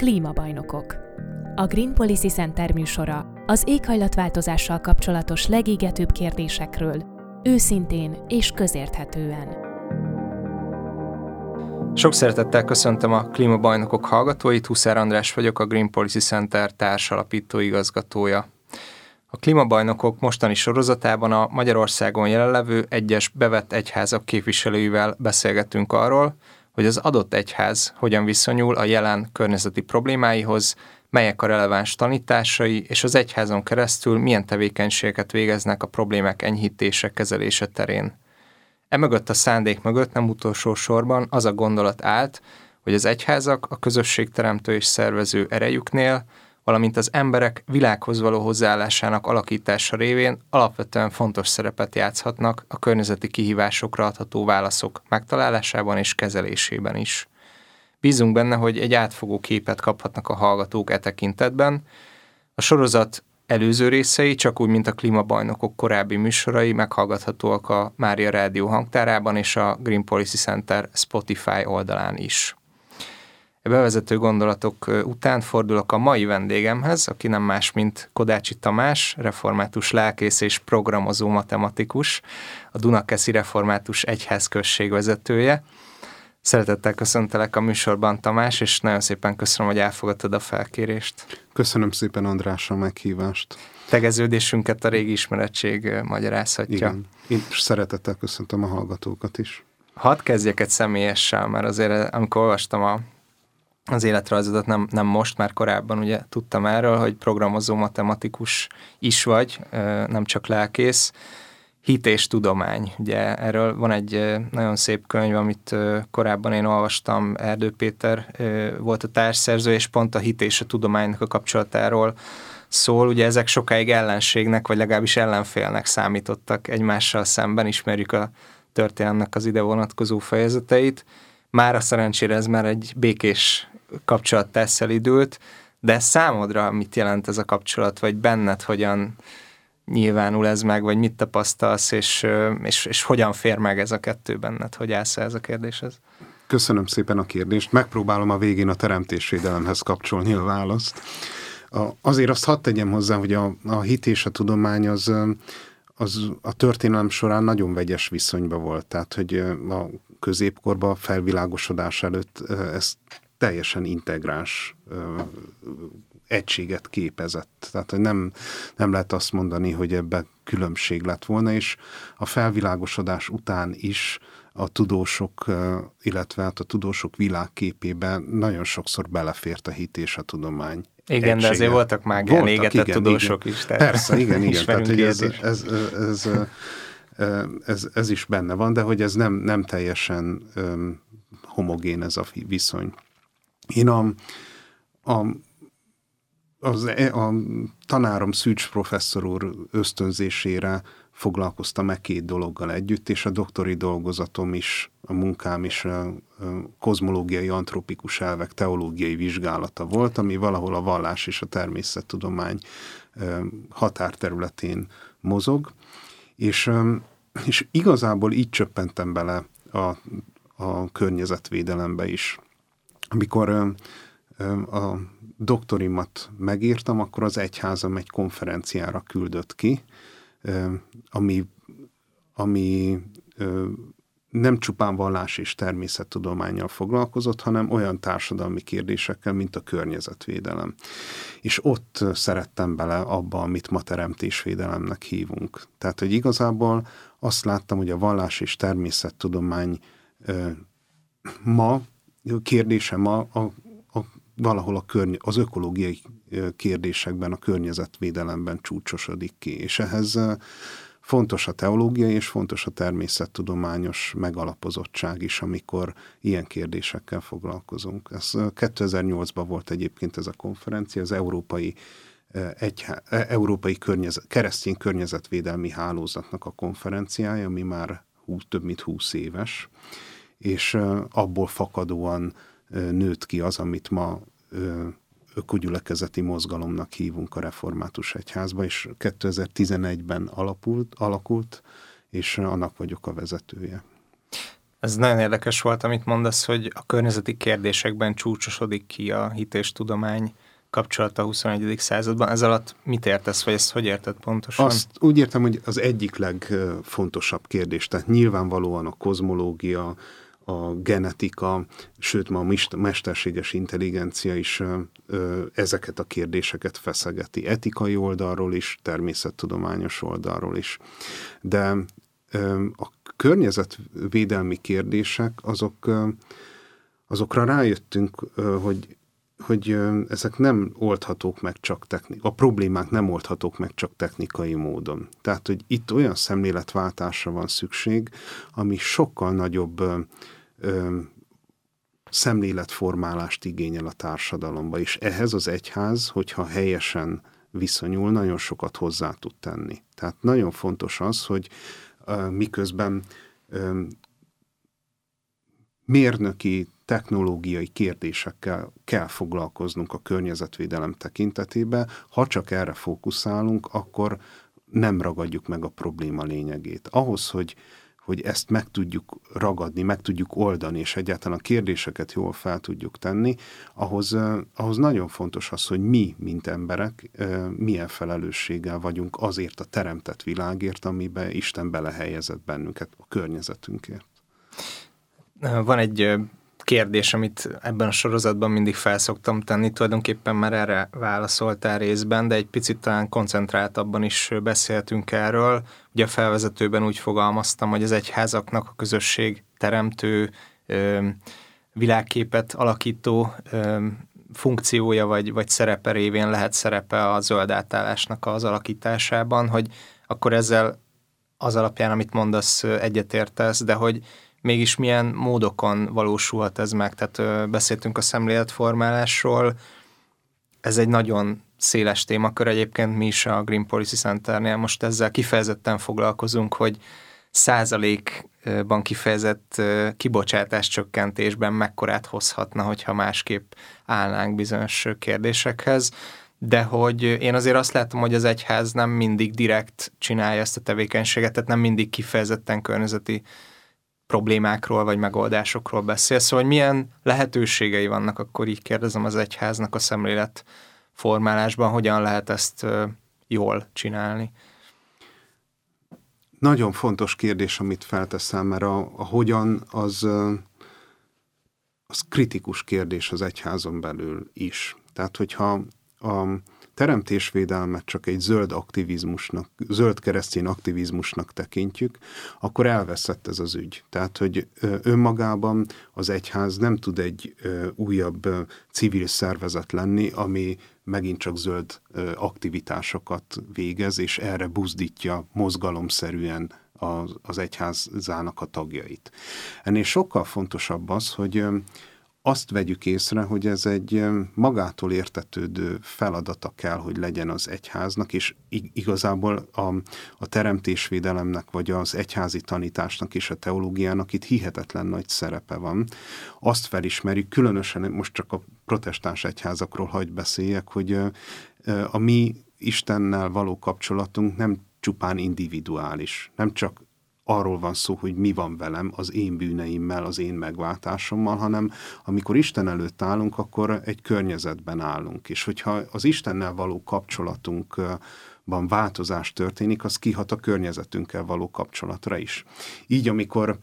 Klímabajnokok. A Green Policy Center műsora az éghajlatváltozással kapcsolatos legégetőbb kérdésekről, őszintén és közérthetően. Sok szeretettel köszöntöm a klímabajnokok hallgatóit, Huszár András vagyok, a Green Policy Center társalapító igazgatója. A klímabajnokok mostani sorozatában a Magyarországon jelenlevő egyes bevett egyházak képviselőivel beszélgetünk arról, hogy az adott egyház hogyan viszonyul a jelen környezeti problémáihoz, melyek a releváns tanításai, és az egyházon keresztül milyen tevékenységeket végeznek a problémák enyhítése, kezelése terén. Emögött a szándék mögött nem utolsó sorban az a gondolat állt, hogy az egyházak a közösségteremtő és szervező erejüknél, valamint az emberek világhoz való hozzáállásának alakítása révén alapvetően fontos szerepet játszhatnak a környezeti kihívásokra adható válaszok megtalálásában és kezelésében is. Bízunk benne, hogy egy átfogó képet kaphatnak a hallgatók e tekintetben. A sorozat előző részei, csak úgy, mint a klímabajnokok korábbi műsorai meghallgathatóak a Mária Rádió hangtárában és a Green Policy Center Spotify oldalán is. Bevezető gondolatok után fordulok a mai vendégemhez, aki nem más, mint Kodácsi Tamás, református lelkész és programozó matematikus, a Dunakeszi Református Egyházközség vezetője. Szeretettel köszöntelek a műsorban, Tamás, és nagyon szépen köszönöm, hogy elfogadtad a felkérést. Köszönöm szépen, András, a meghívást. Tegeződésünket a régi ismeretség magyarázhatja. Igen. Én szeretettel köszöntöm a hallgatókat is. Hadd kezdjek egy személyessel, mert azért amikor olvastam a az életrajzodat nem, nem most, már korábban ugye tudtam erről, hogy programozó matematikus is vagy, nem csak lelkész. Hit és tudomány. Ugye erről van egy nagyon szép könyv, amit korábban én olvastam, Erdő Péter volt a társszerző, és pont a hit és a tudománynak a kapcsolatáról szól. Ugye ezek sokáig ellenségnek, vagy legalábbis ellenfélnek számítottak egymással szemben, ismerjük a történelmnek az ide vonatkozó fejezeteit. Már a szerencsére ez már egy békés kapcsolat tesz elidült, de számodra mit jelent ez a kapcsolat, vagy benned hogyan nyilvánul ez meg, vagy mit tapasztalsz, és, és, és hogyan fér meg ez a kettő benned, hogy állsz ez a kérdéshez? Köszönöm szépen a kérdést. Megpróbálom a végén a teremtésvédelemhez kapcsolni a választ. A, azért azt hadd tegyem hozzá, hogy a, a hit és a tudomány az, az a történelem során nagyon vegyes viszonyban volt. Tehát, hogy a középkorban felvilágosodás előtt ezt teljesen integráns egységet képezett. Tehát hogy nem, nem lehet azt mondani, hogy ebben különbség lett volna, és a felvilágosodás után is a tudósok, illetve hát a tudósok világképében nagyon sokszor belefért a hit és a tudomány. Igen, egysége. de azért voltak már voltak, elégetett igen, tudósok igen. is. Tehát Persze, igen, igen. Tehát, hogy ez, ez, ez, ez, ez, ez is benne van, de hogy ez nem, nem teljesen homogén ez a viszony. Én a, a, az, e, a tanárom Szűcs professzor úr ösztönzésére foglalkoztam meg két dologgal együtt, és a doktori dolgozatom is, a munkám is a, kozmológiai antropikus elvek teológiai vizsgálata volt, ami valahol a vallás és a természettudomány határterületén mozog, és, és igazából így csöppentem bele a, a környezetvédelembe is. Amikor a doktorimat megírtam, akkor az egyházam egy konferenciára küldött ki, ami, ami nem csupán vallás és természettudományjal foglalkozott, hanem olyan társadalmi kérdésekkel, mint a környezetvédelem. És ott szerettem bele abba, amit ma teremtésvédelemnek hívunk. Tehát, hogy igazából azt láttam, hogy a vallás és természettudomány ma kérdésem a, a, a valahol a körny- az ökológiai kérdésekben, a környezetvédelemben csúcsosodik ki, és ehhez fontos a teológiai és fontos a természettudományos megalapozottság is, amikor ilyen kérdésekkel foglalkozunk. Ez 2008-ban volt egyébként ez a konferencia, az Európai egy Európai Környezet, Keresztény Környezetvédelmi Hálózatnak a konferenciája, ami már hú, több mint 20 éves, és abból fakadóan nőtt ki az, amit ma ökogyülekezeti mozgalomnak hívunk a református egyházba, és 2011-ben alapult, alakult, és annak vagyok a vezetője. Ez nagyon érdekes volt, amit mondasz, hogy a környezeti kérdésekben csúcsosodik ki a hit és tudomány kapcsolata a 21. században. Ez alatt mit értesz, vagy ezt hogy érted pontosan? Azt úgy értem, hogy az egyik legfontosabb kérdés, tehát nyilvánvalóan a kozmológia, a genetika, sőt ma a mesterséges intelligencia is ezeket a kérdéseket feszegeti. Etikai oldalról is, természettudományos oldalról is. De a környezetvédelmi kérdések, azok, azokra rájöttünk, hogy hogy ezek nem oldhatók meg csak technikai, a problémák nem oldhatók meg csak technikai módon. Tehát, hogy itt olyan szemléletváltásra van szükség, ami sokkal nagyobb ö, ö, szemléletformálást igényel a társadalomba, és ehhez az egyház, hogyha helyesen viszonyul, nagyon sokat hozzá tud tenni. Tehát nagyon fontos az, hogy ö, miközben ö, mérnöki technológiai kérdésekkel kell foglalkoznunk a környezetvédelem tekintetében. Ha csak erre fókuszálunk, akkor nem ragadjuk meg a probléma lényegét. Ahhoz, hogy, hogy ezt meg tudjuk ragadni, meg tudjuk oldani, és egyáltalán a kérdéseket jól fel tudjuk tenni, ahhoz, ahhoz nagyon fontos az, hogy mi, mint emberek, milyen felelősséggel vagyunk azért a teremtett világért, amiben Isten belehelyezett bennünket, a környezetünkért. Van egy kérdés, amit ebben a sorozatban mindig felszoktam tenni, tulajdonképpen már erre válaszoltál részben, de egy picit talán koncentráltabban is beszéltünk erről. Ugye a felvezetőben úgy fogalmaztam, hogy az egyházaknak a közösség teremtő, világképet alakító funkciója vagy, vagy szerepe révén lehet szerepe a zöld átállásnak az alakításában, hogy akkor ezzel az alapján, amit mondasz, egyetértesz, de hogy mégis milyen módokon valósulhat ez meg. Tehát beszéltünk a szemléletformálásról, ez egy nagyon széles témakör egyébként mi is a Green Policy Centernél most ezzel kifejezetten foglalkozunk, hogy százalékban kifejezett kibocsátás csökkentésben mekkorát hozhatna, hogyha másképp állnánk bizonyos kérdésekhez. De hogy én azért azt látom, hogy az egyház nem mindig direkt csinálja ezt a tevékenységet, tehát nem mindig kifejezetten környezeti problémákról vagy megoldásokról beszél. Szóval, hogy milyen lehetőségei vannak, akkor így kérdezem az egyháznak a szemlélet formálásban, hogyan lehet ezt jól csinálni? Nagyon fontos kérdés, amit felteszem, mert a, a hogyan az, az kritikus kérdés az egyházon belül is. Tehát, hogyha a, teremtésvédelmet csak egy zöld aktivizmusnak, zöld keresztény aktivizmusnak tekintjük, akkor elveszett ez az ügy. Tehát, hogy önmagában az egyház nem tud egy újabb civil szervezet lenni, ami megint csak zöld aktivitásokat végez, és erre buzdítja mozgalomszerűen az, az egyházának a tagjait. Ennél sokkal fontosabb az, hogy azt vegyük észre, hogy ez egy magától értetődő feladata kell, hogy legyen az egyháznak, és igazából a, a teremtésvédelemnek, vagy az egyházi tanításnak és a teológiának itt hihetetlen nagy szerepe van. Azt felismerjük, különösen most csak a protestáns egyházakról hagy beszéljek, hogy a mi Istennel való kapcsolatunk nem csupán individuális, nem csak arról van szó, hogy mi van velem, az én bűneimmel, az én megváltásommal, hanem amikor Isten előtt állunk, akkor egy környezetben állunk. És hogyha az Istennel való kapcsolatunkban változás történik, az kihat a környezetünkkel való kapcsolatra is. Így, amikor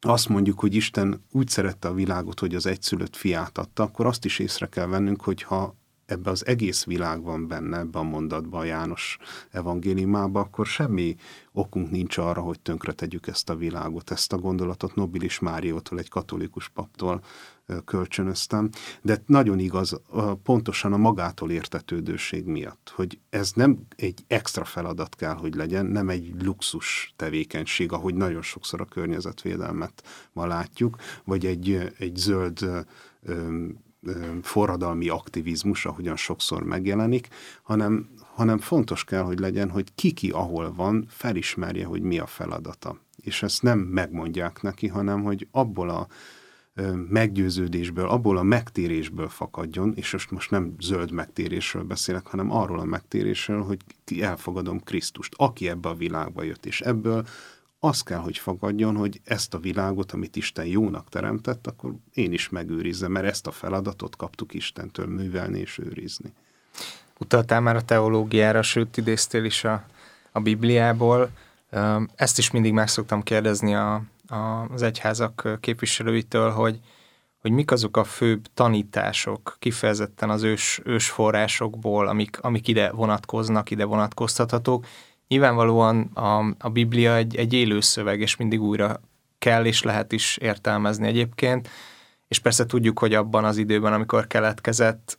azt mondjuk, hogy Isten úgy szerette a világot, hogy az egyszülött fiát adta, akkor azt is észre kell vennünk, hogy ha ebbe az egész világ van benne, ebbe a mondatban, a János evangéliumában, akkor semmi okunk nincs arra, hogy tönkre tegyük ezt a világot. Ezt a gondolatot Nobilis Máriótól, egy katolikus paptól kölcsönöztem, de nagyon igaz, pontosan a magától értetődőség miatt, hogy ez nem egy extra feladat kell, hogy legyen, nem egy luxus tevékenység, ahogy nagyon sokszor a környezetvédelmet ma látjuk, vagy egy, egy zöld forradalmi aktivizmus, ahogyan sokszor megjelenik, hanem, hanem fontos kell, hogy legyen, hogy ki-ki ahol van, felismerje, hogy mi a feladata. És ezt nem megmondják neki, hanem hogy abból a meggyőződésből, abból a megtérésből fakadjon, és most, most nem zöld megtérésről beszélek, hanem arról a megtérésről, hogy elfogadom Krisztust, aki ebbe a világba jött, és ebből az kell, hogy fogadjon, hogy ezt a világot, amit Isten jónak teremtett, akkor én is megőrizzem, mert ezt a feladatot kaptuk Istentől művelni és őrizni. Utaltál már a teológiára, sőt idéztél is a, a Bibliából. Ezt is mindig meg szoktam kérdezni a, a, az egyházak képviselőitől, hogy, hogy mik azok a főbb tanítások kifejezetten az ős, ős forrásokból, amik, amik ide vonatkoznak, ide vonatkoztathatók. Nyilvánvalóan a, a Biblia egy, egy élő szöveg, és mindig újra kell és lehet is értelmezni egyébként, és persze tudjuk, hogy abban az időben, amikor keletkezett,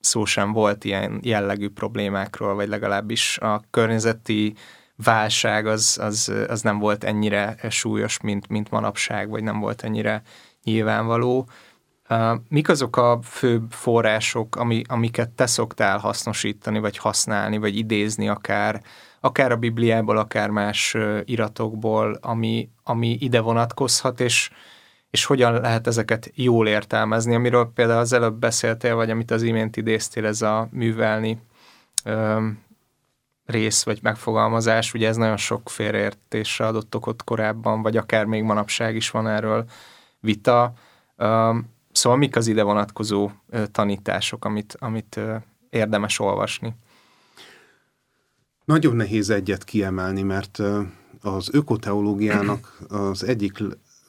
szó sem volt ilyen jellegű problémákról, vagy legalábbis a környezeti válság az, az, az nem volt ennyire súlyos, mint, mint manapság, vagy nem volt ennyire nyilvánvaló. Mik azok a főbb források, ami, amiket te szoktál hasznosítani, vagy használni, vagy idézni akár, akár a Bibliából, akár más iratokból, ami, ami ide vonatkozhat, és, és hogyan lehet ezeket jól értelmezni, amiről például az előbb beszéltél, vagy amit az imént idéztél, ez a művelni ö, rész, vagy megfogalmazás, ugye ez nagyon sok félreértésre adott okot korábban, vagy akár még manapság is van erről vita. Ö, szóval mik az ide vonatkozó ö, tanítások, amit, amit ö, érdemes olvasni? Nagyon nehéz egyet kiemelni, mert az ökoteológiának az egyik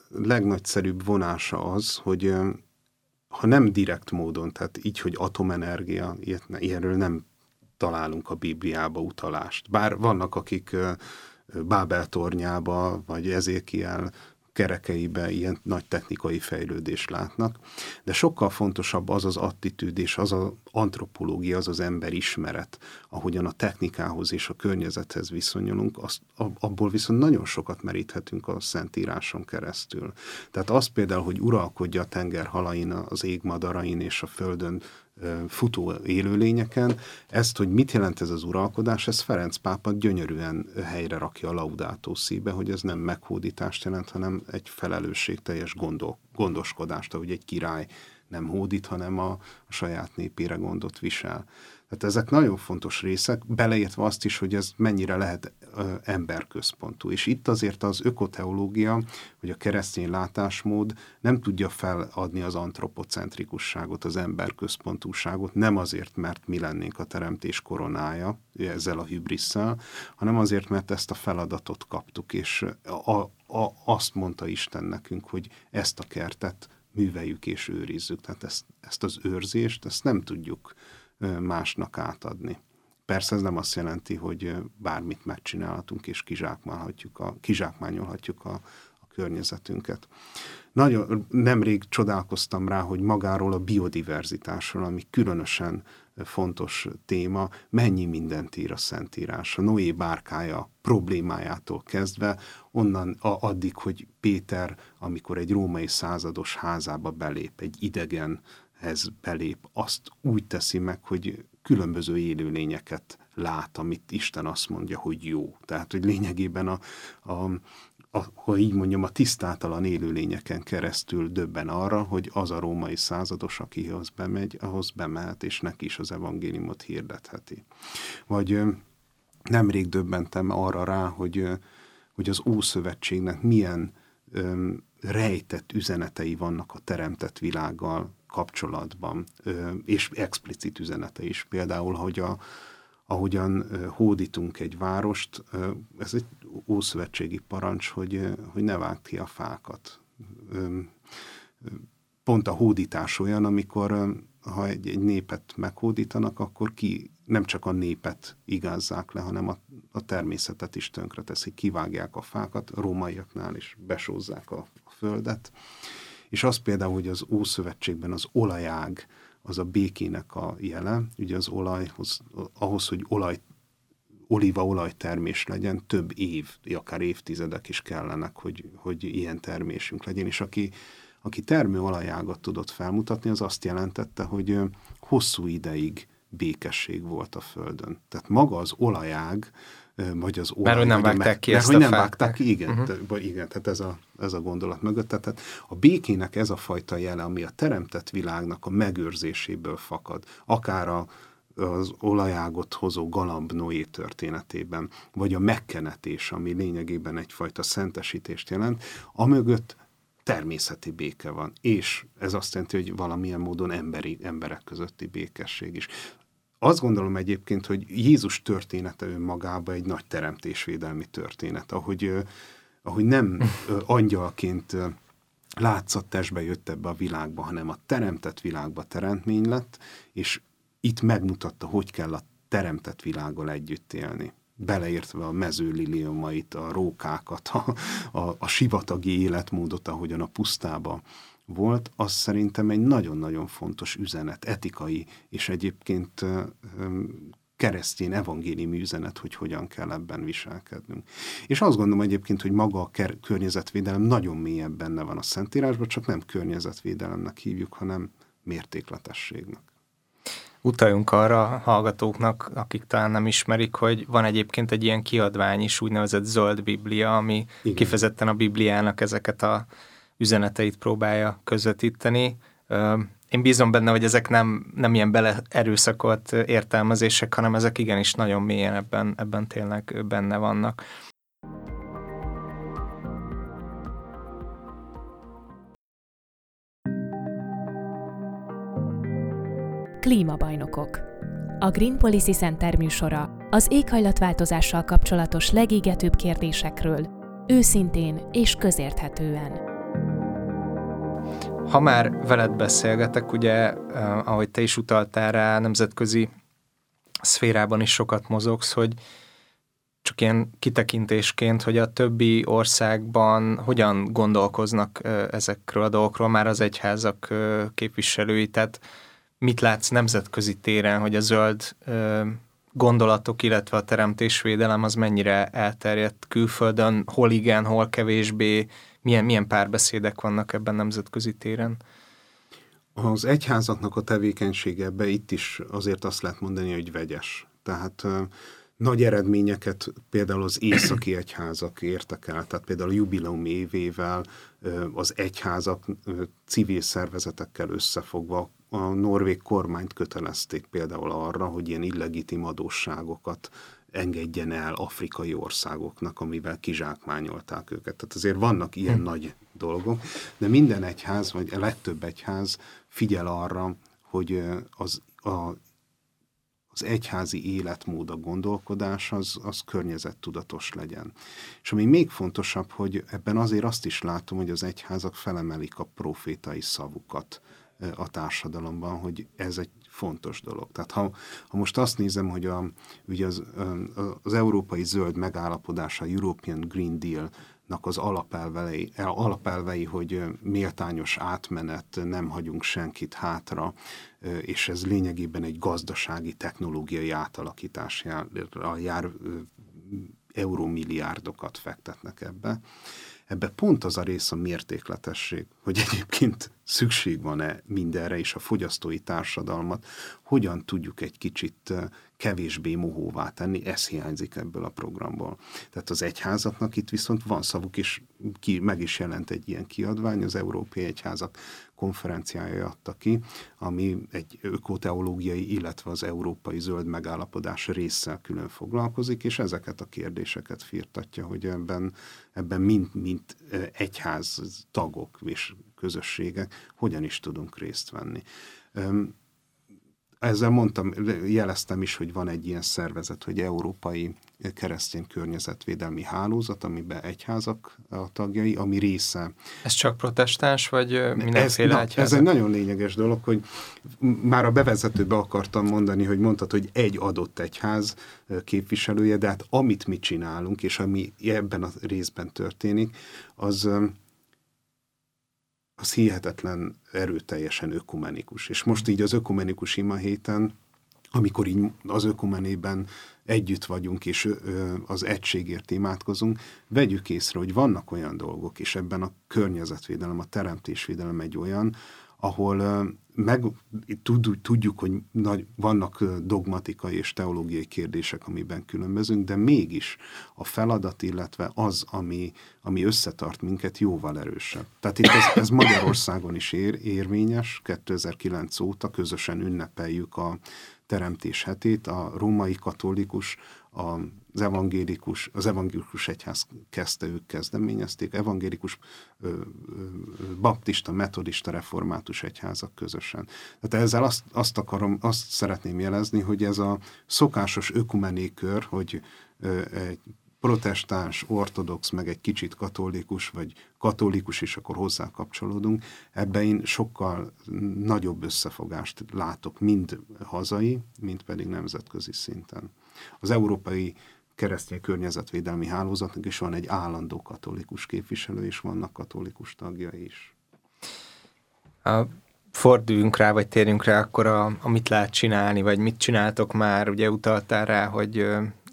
legnagyszerűbb vonása az, hogy ha nem direkt módon, tehát így, hogy atomenergia, ilyenről nem találunk a Bibliába utalást. Bár vannak, akik Bábel tornyába, vagy Ezékiel kerekeibe ilyen nagy technikai fejlődést látnak, de sokkal fontosabb az az attitűd és az az antropológia, az az emberismeret, ahogyan a technikához és a környezethez viszonyulunk, azt, abból viszont nagyon sokat meríthetünk a Szentíráson keresztül. Tehát az például, hogy uralkodja a tenger halain, az égmadarain és a földön futó élőlényeken. Ezt, hogy mit jelent ez az uralkodás, ez Ferenc pápa gyönyörűen helyre rakja a laudátó szíbe, hogy ez nem meghódítást jelent, hanem egy felelősségteljes gondol, gondoskodást, ahogy egy király nem hódít, hanem a, a saját népére gondot visel. Tehát ezek nagyon fontos részek, beleértve azt is, hogy ez mennyire lehet emberközpontú. És itt azért az ökoteológia, vagy a keresztény látásmód nem tudja feladni az antropocentrikusságot, az emberközpontúságot, nem azért, mert mi lennénk a teremtés koronája ezzel a hübrisszel, hanem azért, mert ezt a feladatot kaptuk, és a, a, azt mondta Isten nekünk, hogy ezt a kertet műveljük és őrizzük. Tehát ezt, ezt az őrzést, ezt nem tudjuk másnak átadni. Persze ez nem azt jelenti, hogy bármit megcsinálhatunk és kizsákmányolhatjuk a, kizsákmányolhatjuk a, a környezetünket. Nagyon nemrég csodálkoztam rá, hogy magáról a biodiverzitásról, ami különösen fontos téma, mennyi mindent ír a Szentírás. A Noé bárkája problémájától kezdve, onnan a, addig, hogy Péter, amikor egy római százados házába belép, egy idegen ez belép, azt úgy teszi meg, hogy különböző élőlényeket lát, amit Isten azt mondja, hogy jó. Tehát, hogy lényegében a, a, a, ha így mondjam, a tisztátalan élőlényeken keresztül döbben arra, hogy az a római százados, akihoz bemegy, ahhoz bemehet, és neki is az evangéliumot hirdetheti. Vagy nemrég döbbentem arra rá, hogy, hogy az Ószövetségnek milyen öm, rejtett üzenetei vannak a teremtett világgal kapcsolatban, és explicit üzenete is. Például, hogy a, ahogyan hódítunk egy várost, ez egy ószövetségi parancs, hogy, hogy ne vágd ki a fákat. Pont a hódítás olyan, amikor ha egy, egy népet meghódítanak, akkor ki nem csak a népet igázzák le, hanem a, a természetet is tönkreteszik, kivágják a fákat, a rómaiaknál is besózzák a, a földet. És az például, hogy az Ószövetségben az olajág, az a békének a jele, ugye az olajhoz, ahhoz, hogy olaj, olívaolaj termés legyen, több év, akár évtizedek is kellenek, hogy, hogy ilyen termésünk legyen, és aki, aki termőolajágat tudott felmutatni, az azt jelentette, hogy hosszú ideig békesség volt a Földön. Tehát maga az olajág, vagy az olaj. Mert hogy nem vágták ki mert, ezt hogy nem vágták ki, igen, uh-huh. te, igen, tehát ez a, ez a gondolat mögött. Tehát a békének ez a fajta jele, ami a teremtett világnak a megőrzéséből fakad, akár a az olajágot hozó galamb Noé történetében, vagy a megkenetés, ami lényegében egyfajta szentesítést jelent, amögött természeti béke van, és ez azt jelenti, hogy valamilyen módon emberi, emberek közötti békesség is. Azt gondolom egyébként, hogy Jézus története önmagában egy nagy teremtésvédelmi történet, ahogy, ahogy nem angyalként látszat testbe jött ebbe a világba, hanem a teremtett világba teremtmény lett, és itt megmutatta, hogy kell a teremtett világgal együtt élni. Beleértve a mezőliliomait, a rókákat, a, a, a sivatagi életmódot, ahogyan a pusztába volt, az szerintem egy nagyon-nagyon fontos üzenet, etikai, és egyébként keresztény evangéliumi üzenet, hogy hogyan kell ebben viselkednünk. És azt gondolom egyébként, hogy maga a környezetvédelem nagyon mélyen benne van a Szentírásban, csak nem környezetvédelemnek hívjuk, hanem mértékletességnek. Utaljunk arra a hallgatóknak, akik talán nem ismerik, hogy van egyébként egy ilyen kiadvány is, úgynevezett zöld biblia, ami Igen. kifejezetten a bibliának ezeket a üzeneteit próbálja közvetíteni. Én bízom benne, hogy ezek nem, nem ilyen beleerőszakolt értelmezések, hanem ezek igenis nagyon mélyen ebben, ebben tényleg benne vannak. Klímabajnokok A Green Policy Center műsora az éghajlatváltozással kapcsolatos legégetőbb kérdésekről, őszintén és közérthetően. Ha már veled beszélgetek, ugye, ahogy te is utaltál rá, nemzetközi szférában is sokat mozogsz, hogy csak ilyen kitekintésként, hogy a többi országban hogyan gondolkoznak ezekről a dolgokról, már az egyházak képviselői, tehát mit látsz nemzetközi téren, hogy a zöld gondolatok, illetve a teremtésvédelem az mennyire elterjedt külföldön, hol igen, hol kevésbé, milyen, milyen párbeszédek vannak ebben nemzetközi téren? Az egyházaknak a tevékenysége ebbe itt is azért azt lehet mondani, hogy vegyes. Tehát nagy eredményeket például az északi egyházak értek el, tehát például a jubileum évével az egyházak civil szervezetekkel összefogva a norvég kormányt kötelezték például arra, hogy ilyen illegitim adósságokat engedjen el afrikai országoknak, amivel kizsákmányolták őket. Tehát azért vannak ilyen hm. nagy dolgok, de minden egyház, vagy a legtöbb egyház figyel arra, hogy az, a, az egyházi életmód, a gondolkodás az, az környezettudatos legyen. És ami még fontosabb, hogy ebben azért azt is látom, hogy az egyházak felemelik a profétai szavukat a társadalomban, hogy ez egy fontos dolog. Tehát ha, ha most azt nézem, hogy a, ugye az, az európai zöld megállapodása, European Green Deal, az alapelvei, alapelvei, hogy méltányos átmenet, nem hagyunk senkit hátra, és ez lényegében egy gazdasági, technológiai átalakítás jár, jár eurómilliárdokat fektetnek ebbe. Ebbe pont az a rész a mértékletesség, hogy egyébként szükség van-e mindenre, és a fogyasztói társadalmat hogyan tudjuk egy kicsit kevésbé mohóvá tenni, ez hiányzik ebből a programból. Tehát az egyházaknak itt viszont van szavuk, és ki, meg is jelent egy ilyen kiadvány, az Európai Egyházak konferenciája adta ki, ami egy ökoteológiai, illetve az európai zöld megállapodás résszel külön foglalkozik, és ezeket a kérdéseket firtatja, hogy ebben, ebben mind, mind egyház tagok és közösségek hogyan is tudunk részt venni ezzel mondtam, jeleztem is, hogy van egy ilyen szervezet, hogy Európai Keresztény Környezetvédelmi Hálózat, amiben egyházak a tagjai, ami része. Ez csak protestáns, vagy mindenféle ez, na, Ez egy nagyon lényeges dolog, hogy már a bevezetőbe akartam mondani, hogy mondtad, hogy egy adott egyház képviselője, de hát amit mi csinálunk, és ami ebben a részben történik, az az hihetetlen erőteljesen ökumenikus. És most így az ökumenikus ima héten, amikor így az ökumenében együtt vagyunk, és az egységért imádkozunk, vegyük észre, hogy vannak olyan dolgok, és ebben a környezetvédelem, a teremtésvédelem egy olyan, ahol meg tudjuk, hogy nagy, vannak dogmatikai és teológiai kérdések, amiben különbözünk, de mégis a feladat, illetve az, ami, ami összetart minket, jóval erősebb. Tehát itt ez, ez Magyarországon is ér, érvényes, 2009 óta közösen ünnepeljük a teremtés hetét a római katolikus, az evangélikus, az evangélikus egyház kezdte, ők kezdeményezték, evangélikus, baptista, metodista, református egyházak közösen. Tehát ezzel azt, azt akarom, azt szeretném jelezni, hogy ez a szokásos ökumenékör, hogy egy protestáns, ortodox, meg egy kicsit katolikus, vagy katolikus is, akkor hozzá kapcsolódunk. Ebben én sokkal nagyobb összefogást látok, mind hazai, mind pedig nemzetközi szinten. Az Európai Keresztény Környezetvédelmi Hálózatnak is van egy állandó katolikus képviselő, és vannak katolikus tagjai is. A forduljunk rá, vagy térjünk rá akkor, a, amit lehet csinálni, vagy mit csináltok már. Ugye utaltál rá, hogy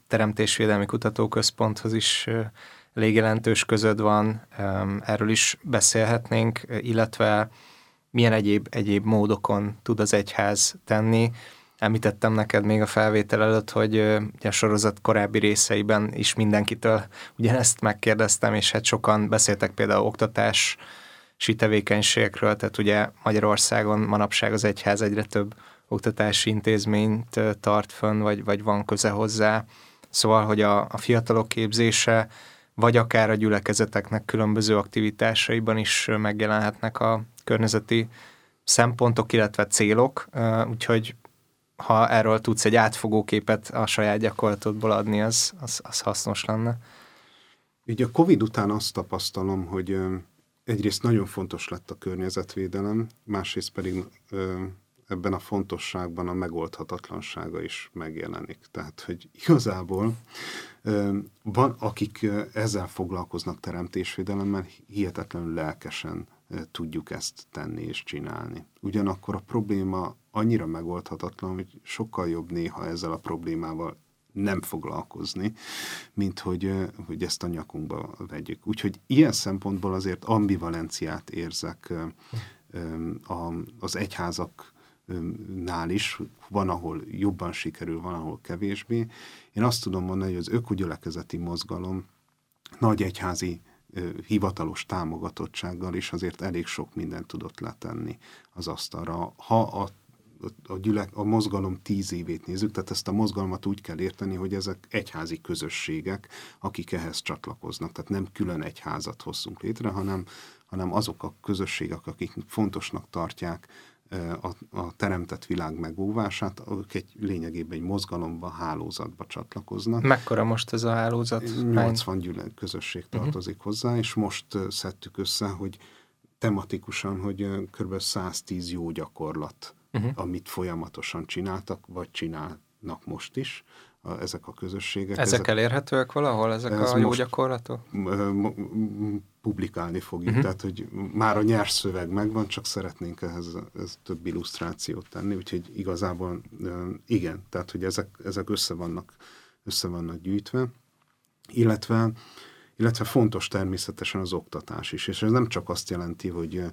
Teremtésvédelmi Kutatóközponthoz is elég jelentős közöd van, erről is beszélhetnénk, illetve milyen egyéb, egyéb módokon tud az egyház tenni. Említettem neked még a felvétel előtt, hogy ugye a sorozat korábbi részeiben is mindenkitől ugyanezt megkérdeztem, és hát sokan beszéltek például oktatás, tevékenységekről, tehát ugye Magyarországon manapság az egyház egyre több oktatási intézményt tart fönn, vagy, vagy van köze hozzá. Szóval, hogy a, a fiatalok képzése, vagy akár a gyülekezeteknek különböző aktivitásaiban is megjelenhetnek a környezeti szempontok, illetve célok, úgyhogy ha erről tudsz egy átfogó képet a saját gyakorlatodból adni, az, az, az hasznos lenne. Így a Covid után azt tapasztalom, hogy egyrészt nagyon fontos lett a környezetvédelem, másrészt pedig ebben a fontosságban a megoldhatatlansága is megjelenik. Tehát, hogy igazából van, akik ezzel foglalkoznak teremtésvédelemmel, hihetetlenül lelkesen tudjuk ezt tenni és csinálni. Ugyanakkor a probléma annyira megoldhatatlan, hogy sokkal jobb néha ezzel a problémával nem foglalkozni, mint hogy, hogy ezt a nyakunkba vegyük. Úgyhogy ilyen szempontból azért ambivalenciát érzek az egyházak nál is, van, ahol jobban sikerül, van, ahol kevésbé. Én azt tudom mondani, hogy az ökogyülekezeti mozgalom nagy egyházi hivatalos támogatottsággal is azért elég sok mindent tudott letenni az asztalra. Ha a a, gyülek, a mozgalom tíz évét nézzük, tehát ezt a mozgalmat úgy kell érteni, hogy ezek egyházi közösségek, akik ehhez csatlakoznak. Tehát nem külön egyházat hozzunk létre, hanem, hanem azok a közösségek, akik fontosnak tartják a, a teremtett világ megóvását, ők egy lényegében egy mozgalomba, hálózatba csatlakoznak. Mekkora most ez a hálózat? 80 gyűlölet közösség mhm. tartozik uh-huh. hozzá, és most szedtük össze, hogy tematikusan, hogy kb. 110 jó gyakorlat, uh-huh. amit folyamatosan csináltak, vagy csinálnak most is, a, ezek a közösségek. Ezek, ezek elérhetőek valahol, ezek ez a jó gyakorlatok? Publikálni fogjuk, uh-huh. tehát hogy már a nyers szöveg megvan, csak szeretnénk ehhez ez több illusztrációt tenni, úgyhogy igazából igen, tehát hogy ezek, ezek össze, vannak, össze vannak gyűjtve, illetve, illetve fontos természetesen az oktatás is, és ez nem csak azt jelenti, hogy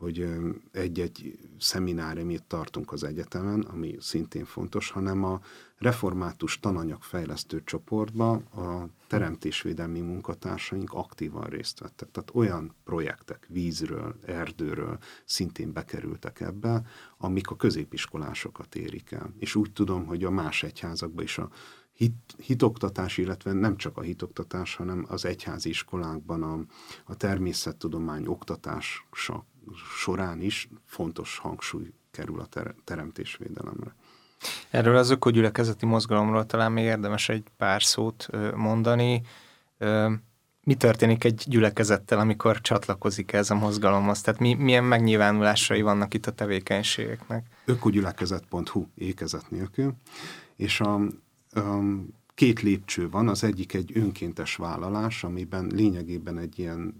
hogy egy-egy szemináriumit tartunk az egyetemen, ami szintén fontos, hanem a református tananyagfejlesztő csoportba a teremtésvédelmi munkatársaink aktívan részt vettek. Tehát olyan projektek vízről, erdőről szintén bekerültek ebbe, amik a középiskolásokat érik el. És úgy tudom, hogy a más egyházakban is a hit, hitoktatás, illetve nem csak a hitoktatás, hanem az egyházi iskolákban a, a természettudomány oktatása során is fontos hangsúly kerül a ter- teremtésvédelemre. Erről az ökogyülekezeti mozgalomról talán még érdemes egy pár szót mondani. Mi történik egy gyülekezettel, amikor csatlakozik ez a mozgalomhoz? Tehát mi, milyen megnyilvánulásai vannak itt a tevékenységeknek? Ökogyülekezet.hu ékezet nélkül, és a, a két lépcső van, az egyik egy önkéntes vállalás, amiben lényegében egy ilyen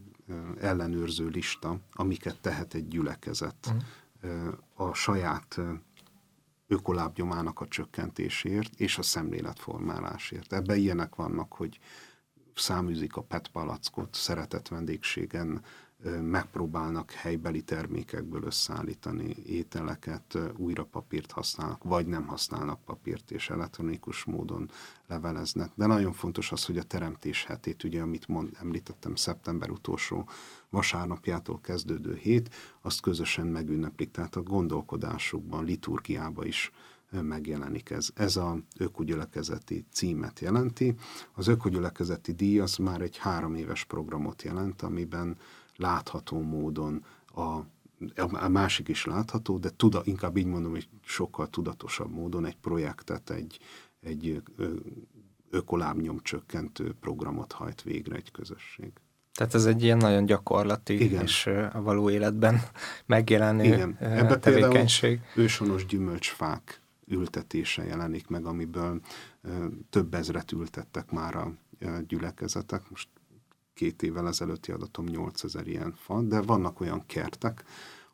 ellenőrző lista, amiket tehet egy gyülekezet uh-huh. a saját ökolábnyomának a csökkentésért és a szemléletformálásért. Ebben ilyenek vannak, hogy száműzik a PET palackot, szeretett vendégségen megpróbálnak helybeli termékekből összeállítani ételeket, újra papírt használnak, vagy nem használnak papírt, és elektronikus módon leveleznek. De nagyon fontos az, hogy a teremtés hetét, ugye, amit mond, említettem, szeptember utolsó vasárnapjától kezdődő hét, azt közösen megünneplik, tehát a gondolkodásukban, liturgiába is megjelenik ez. Ez a ökogyülekezeti címet jelenti. Az ökogyülekezeti díj az már egy három éves programot jelent, amiben látható módon a a másik is látható, de tuda, inkább így mondom, hogy sokkal tudatosabb módon egy projektet, egy, egy ökolábnyom csökkentő programot hajt végre egy közösség. Tehát ez egy ilyen nagyon gyakorlati Igen. és a való életben megjelenő Igen. Ebbe tevékenység. ősonos gyümölcsfák ültetése jelenik meg, amiből több ezret ültettek már a gyülekezetek. Most két évvel ezelőtti adatom 8000 ilyen fa, de vannak olyan kertek,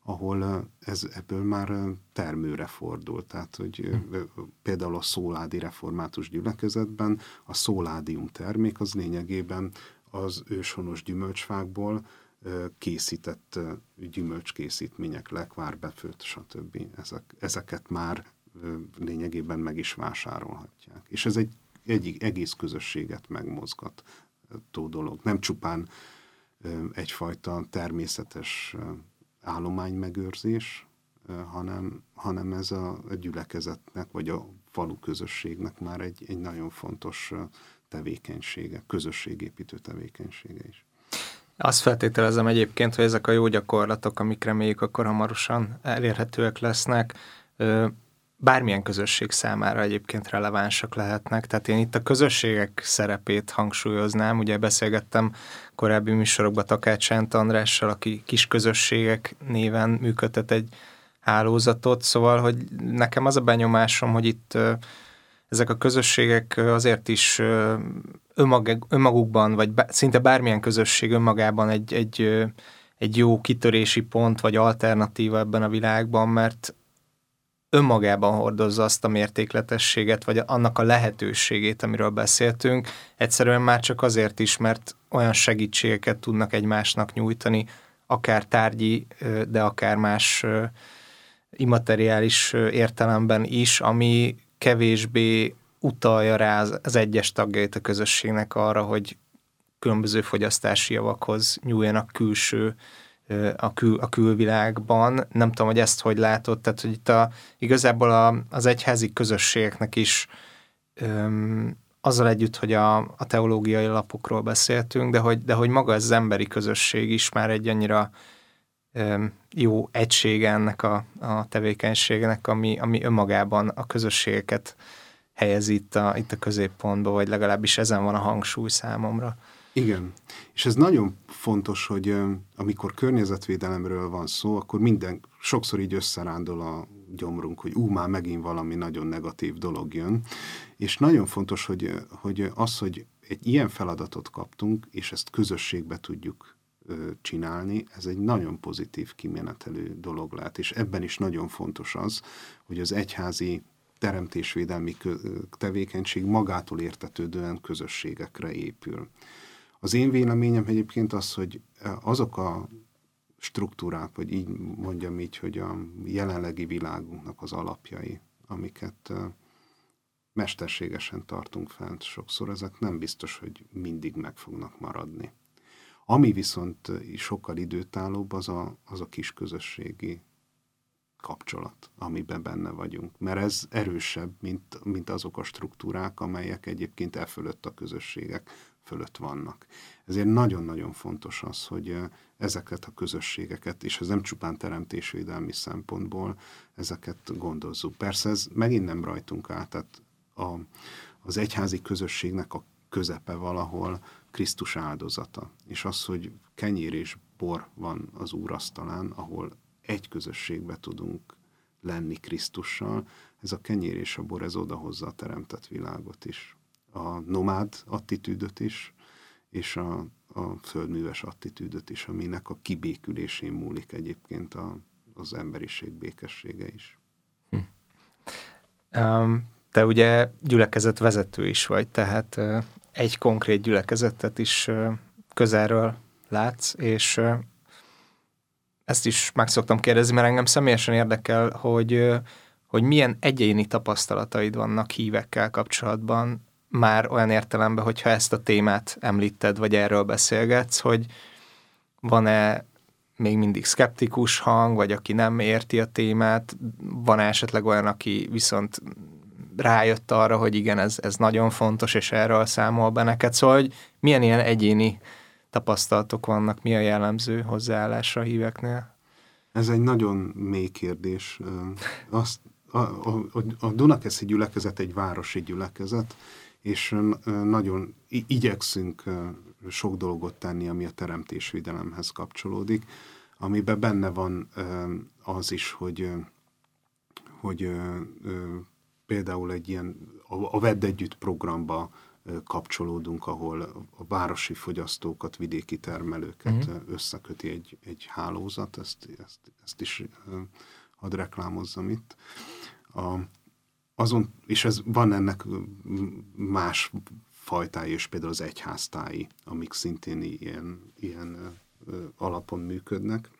ahol ez ebből már termőre fordult. Tehát, hogy hm. például a szóládi református gyülekezetben a szóládium termék az lényegében az őshonos gyümölcsfákból készített gyümölcskészítmények, lekvár, befőtt, stb. Ezek, ezeket már lényegében meg is vásárolhatják. És ez egy, egy egész közösséget megmozgató dolog. Nem csupán egyfajta természetes állománymegőrzés, hanem, hanem ez a gyülekezetnek, vagy a falu közösségnek már egy, egy nagyon fontos tevékenysége, közösségépítő tevékenysége is. Azt feltételezem egyébként, hogy ezek a jó gyakorlatok, amik reméljük akkor hamarosan elérhetőek lesznek, bármilyen közösség számára egyébként relevánsak lehetnek. Tehát én itt a közösségek szerepét hangsúlyoznám. Ugye beszélgettem korábbi műsorokban Takács Sánt Andrással, aki kis közösségek néven működtet egy hálózatot, szóval, hogy nekem az a benyomásom, hogy itt ezek a közösségek azért is önmag, önmagukban, vagy szinte bármilyen közösség önmagában egy, egy, egy jó kitörési pont, vagy alternatíva ebben a világban, mert önmagában hordozza azt a mértékletességet, vagy annak a lehetőségét, amiről beszéltünk, egyszerűen már csak azért is, mert olyan segítségeket tudnak egymásnak nyújtani, akár tárgyi, de akár más immateriális értelemben is, ami kevésbé utalja rá az egyes tagjait a közösségnek arra, hogy különböző fogyasztási javakhoz nyúljanak külső a, kül, a külvilágban. Nem tudom, hogy ezt hogy látod, tehát hogy itt a, igazából a, az egyházi közösségeknek is öm, azzal együtt, hogy a, a teológiai lapokról beszéltünk, de hogy, de hogy maga az emberi közösség is már egy annyira öm, jó egysége ennek a, a tevékenységnek, ami, ami önmagában a közösségeket helyezi itt a, itt a középpontba, vagy legalábbis ezen van a hangsúly számomra. Igen, és ez nagyon fontos, hogy amikor környezetvédelemről van szó, akkor minden, sokszor így összerándol a gyomrunk, hogy ú, már megint valami nagyon negatív dolog jön, és nagyon fontos, hogy, hogy az, hogy egy ilyen feladatot kaptunk, és ezt közösségbe tudjuk csinálni, ez egy nagyon pozitív kimenetelő dolog lehet, és ebben is nagyon fontos az, hogy az egyházi teremtésvédelmi tevékenység magától értetődően közösségekre épül. Az én véleményem egyébként az, hogy azok a struktúrák, vagy így mondjam így, hogy a jelenlegi világunknak az alapjai, amiket mesterségesen tartunk fent sokszor, ezek nem biztos, hogy mindig meg fognak maradni. Ami viszont sokkal időtállóbb, az a, az a kis közösségi kapcsolat, amiben benne vagyunk. Mert ez erősebb, mint, mint azok a struktúrák, amelyek egyébként e fölött a közösségek fölött vannak. Ezért nagyon-nagyon fontos az, hogy ezeket a közösségeket, és ez nem csupán teremtésvédelmi szempontból, ezeket gondozzuk. Persze ez megint nem rajtunk át, tehát a, az egyházi közösségnek a közepe valahol Krisztus áldozata. És az, hogy kenyér és bor van az úrasztalán, ahol egy közösségbe tudunk lenni Krisztussal, ez a kenyér és a bor, ez odahozza a teremtett világot is. A nomád attitűdöt is, és a, a földműves attitűdöt is, aminek a kibékülésén múlik egyébként a, az emberiség békessége is. Hm. Te ugye gyülekezet vezető is vagy, tehát egy konkrét gyülekezetet is közelről látsz, és uh, ezt is meg szoktam kérdezni, mert engem személyesen érdekel, hogy, hogy milyen egyéni tapasztalataid vannak hívekkel kapcsolatban, már olyan értelemben, hogyha ezt a témát említed, vagy erről beszélgetsz, hogy van-e még mindig szkeptikus hang, vagy aki nem érti a témát, van esetleg olyan, aki viszont rájött arra, hogy igen, ez, ez nagyon fontos, és erről számol be neked. Szóval, hogy milyen ilyen egyéni tapasztalatok vannak, mi a jellemző hozzáállásra a híveknél? Ez egy nagyon mély kérdés. Azt, a, a, a Dunakeszi gyülekezet egy városi gyülekezet, és nagyon igyekszünk sok dolgot tenni, ami a teremtésvédelemhez kapcsolódik, amiben benne van az is, hogy, hogy például egy ilyen a Vedd Együtt programba kapcsolódunk, ahol a városi fogyasztókat, vidéki termelőket uh-huh. összeköti egy, egy hálózat, ezt, ezt, ezt is hadd reklámozzam itt. A, azon, és ez van ennek más fajtái, és például az egyháztái, amik szintén ilyen, ilyen alapon működnek.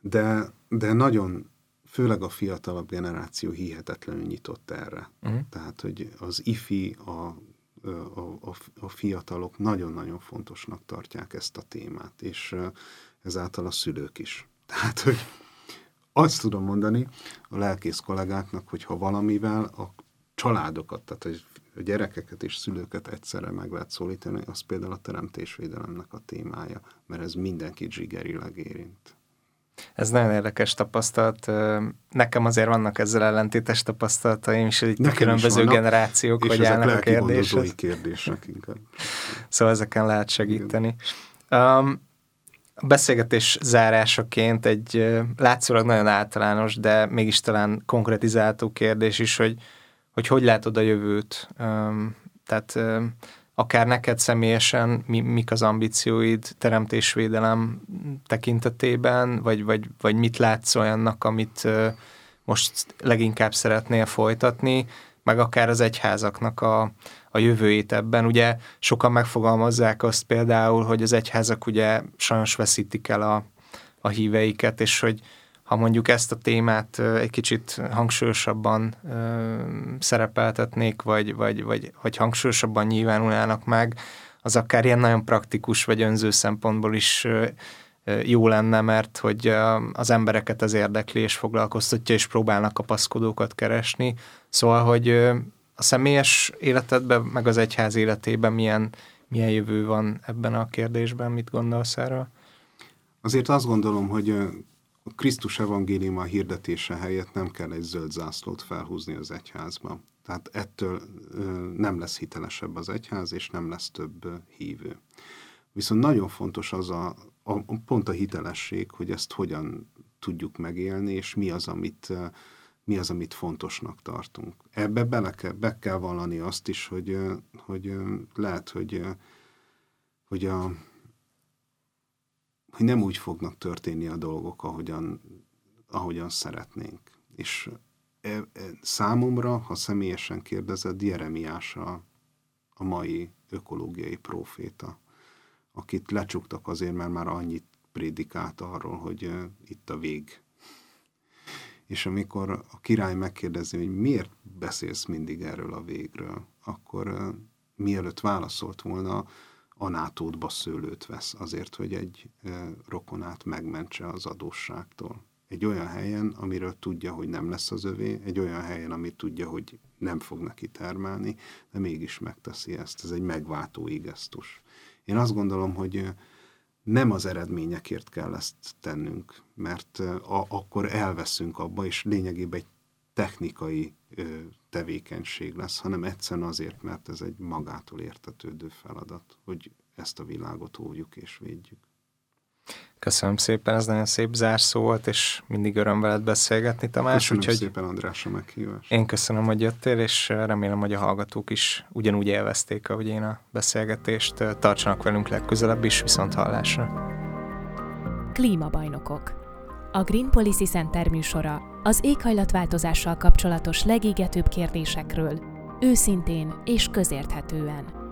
De, de nagyon, főleg a fiatalabb generáció hihetetlenül nyitott erre. Uh-huh. Tehát, hogy az ifi, a, a, a, a fiatalok nagyon-nagyon fontosnak tartják ezt a témát, és ezáltal a szülők is. Tehát, hogy azt tudom mondani a lelkész kollégáknak, hogy ha valamivel a családokat, tehát a gyerekeket és szülőket egyszerre meg lehet szólítani, az például a teremtésvédelemnek a témája, mert ez mindenkit zsigerileg érint. Ez nagyon érdekes tapasztalat. Nekem azért vannak ezzel ellentétes tapasztalataim is, hogy a különböző vannak, generációk, hogy állnak a kérdések. kérdések inkább. Szóval ezeken lehet segíteni. Um, a beszélgetés zárásaként egy látszólag nagyon általános, de mégis talán konkretizáltó kérdés is, hogy hogy, hogy látod a jövőt. Tehát akár neked személyesen mi, mik az ambícióid teremtésvédelem tekintetében, vagy, vagy, vagy mit látsz olyannak, amit most leginkább szeretnél folytatni, meg akár az egyházaknak a, a jövőjét ebben. Ugye sokan megfogalmazzák azt például, hogy az egyházak ugye sajnos veszítik el a, a híveiket, és hogy ha mondjuk ezt a témát egy kicsit hangsúlyosabban szerepeltetnék, vagy, vagy, vagy, vagy hangsúlyosabban nyilvánulnának meg, az akár ilyen nagyon praktikus vagy önző szempontból is jó lenne, mert hogy az embereket az érdekli és foglalkoztatja, és próbálnak kapaszkodókat keresni. Szóval, hogy a személyes életedben, meg az egyház életében milyen, milyen jövő van ebben a kérdésben, mit gondolsz erről? Azért azt gondolom, hogy a Krisztus evangéliuma hirdetése helyett nem kell egy zöld zászlót felhúzni az egyházba. Tehát ettől nem lesz hitelesebb az egyház, és nem lesz több hívő. Viszont nagyon fontos az a, a pont a hitelesség, hogy ezt hogyan tudjuk megélni, és mi az, amit, mi az, amit fontosnak tartunk. Ebbe bele kell, be kell vallani azt is, hogy, hogy lehet, hogy, hogy a, hogy nem úgy fognak történni a dolgok, ahogyan, ahogyan szeretnénk. És számomra, ha személyesen kérdezed, Jeremiás a, a mai ökológiai proféta, akit lecsuktak azért, mert már annyit prédikált arról, hogy itt a vég. És amikor a király megkérdezi, hogy miért beszélsz mindig erről a végről, akkor mielőtt válaszolt volna, anátódba szőlőt vesz azért, hogy egy rokonát megmentse az adósságtól. Egy olyan helyen, amiről tudja, hogy nem lesz az övé, egy olyan helyen, amit tudja, hogy nem fog neki termelni, de mégis megteszi ezt. Ez egy megváltó gesztus. Én azt gondolom, hogy nem az eredményekért kell ezt tennünk, mert a, akkor elveszünk abba, és lényegében egy technikai ö, tevékenység lesz, hanem egyszerűen azért, mert ez egy magától értetődő feladat, hogy ezt a világot óvjuk és védjük. Köszönöm szépen, ez nagyon szép zárszó volt, és mindig öröm veled beszélgetni, Tamás. Köszönöm úgyhogy szépen, András, a meghívást. Én köszönöm, hogy jöttél, és remélem, hogy a hallgatók is ugyanúgy élvezték, ahogy én a beszélgetést. Tartsanak velünk legközelebb is, viszont hallásra. Klímabajnokok a Green Policy Center műsora az éghajlatváltozással kapcsolatos legégetőbb kérdésekről, őszintén és közérthetően.